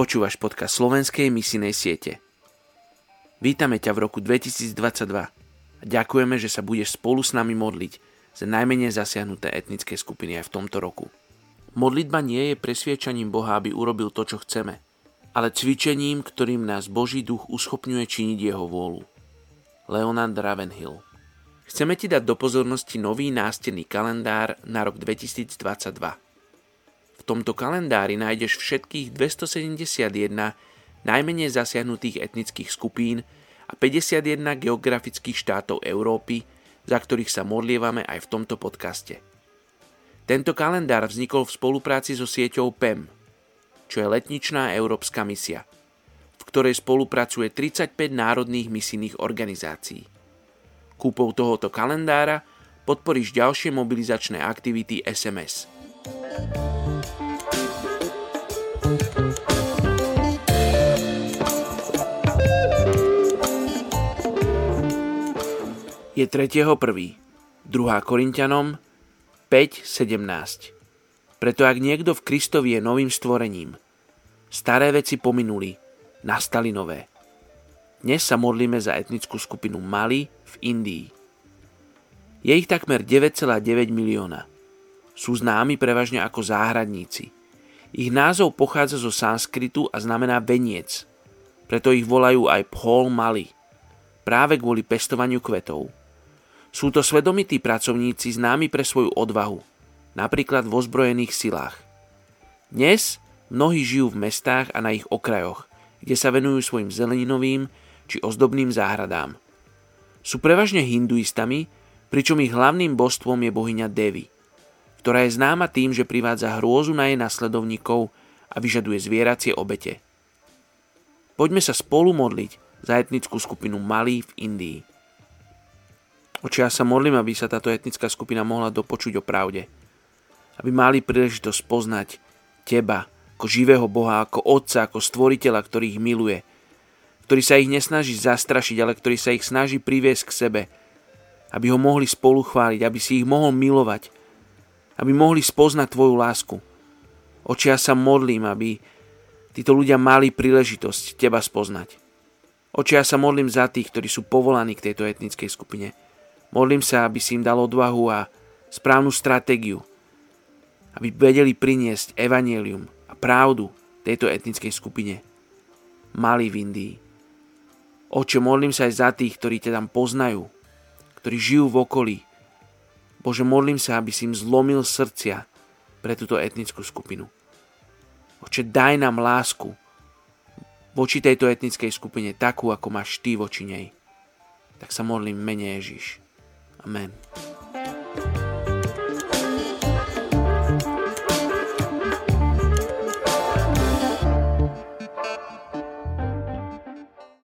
Počúvaš podcast slovenskej misinej siete. Vítame ťa v roku 2022 a ďakujeme, že sa budeš spolu s nami modliť za najmenej zasiahnuté etnické skupiny aj v tomto roku. Modlitba nie je presviečaním Boha, aby urobil to, čo chceme, ale cvičením, ktorým nás Boží duch uschopňuje činiť jeho vôľu. Leonard Ravenhill Chceme ti dať do pozornosti nový nástenný kalendár na rok 2022 v tomto kalendári nájdeš všetkých 271 najmenej zasiahnutých etnických skupín a 51 geografických štátov Európy, za ktorých sa modlievame aj v tomto podcaste. Tento kalendár vznikol v spolupráci so sieťou PEM, čo je letničná európska misia, v ktorej spolupracuje 35 národných misijných organizácií. Kúpou tohoto kalendára podporíš ďalšie mobilizačné aktivity SMS. Je 3.1. 2. Korintianom 5.17. Preto ak niekto v Kristovi je novým stvorením, staré veci pominuli, nastali nové. Dnes sa modlíme za etnickú skupinu Mali v Indii. Je ich takmer 9,9 milióna. Sú známi prevažne ako záhradníci. Ich názov pochádza zo sanskritu a znamená veniec. Preto ich volajú aj Phol Mali, práve kvôli pestovaniu kvetov. Sú to svedomití pracovníci známi pre svoju odvahu, napríklad v ozbrojených silách. Dnes mnohí žijú v mestách a na ich okrajoch, kde sa venujú svojim zeleninovým či ozdobným záhradám. Sú prevažne hinduistami, pričom ich hlavným božstvom je bohyňa Devi, ktorá je známa tým, že privádza hrôzu na jej nasledovníkov a vyžaduje zvieracie obete. Poďme sa spolu modliť za etnickú skupinu Malí v Indii. Oči ja sa modlím, aby sa táto etnická skupina mohla dopočuť o pravde. Aby mali príležitosť poznať teba ako živého Boha, ako Otca, ako Stvoriteľa, ktorý ich miluje. Ktorý sa ich nesnaží zastrašiť, ale ktorý sa ich snaží priviesť k sebe. Aby ho mohli spolu chváliť, aby si ich mohol milovať. Aby mohli spoznať tvoju lásku. Oči ja sa modlím, aby títo ľudia mali príležitosť teba spoznať. Oči ja sa modlím za tých, ktorí sú povolaní k tejto etnickej skupine Modlím sa, aby si im dal odvahu a správnu stratégiu, aby vedeli priniesť evanielium a pravdu tejto etnickej skupine. Mali v Indii. Oče, modlím sa aj za tých, ktorí ťa tam poznajú, ktorí žijú v okolí. Bože, modlím sa, aby si im zlomil srdcia pre túto etnickú skupinu. Oče, daj nám lásku voči tejto etnickej skupine takú, ako máš ty voči nej. Tak sa modlím mene Ježiš. Amen.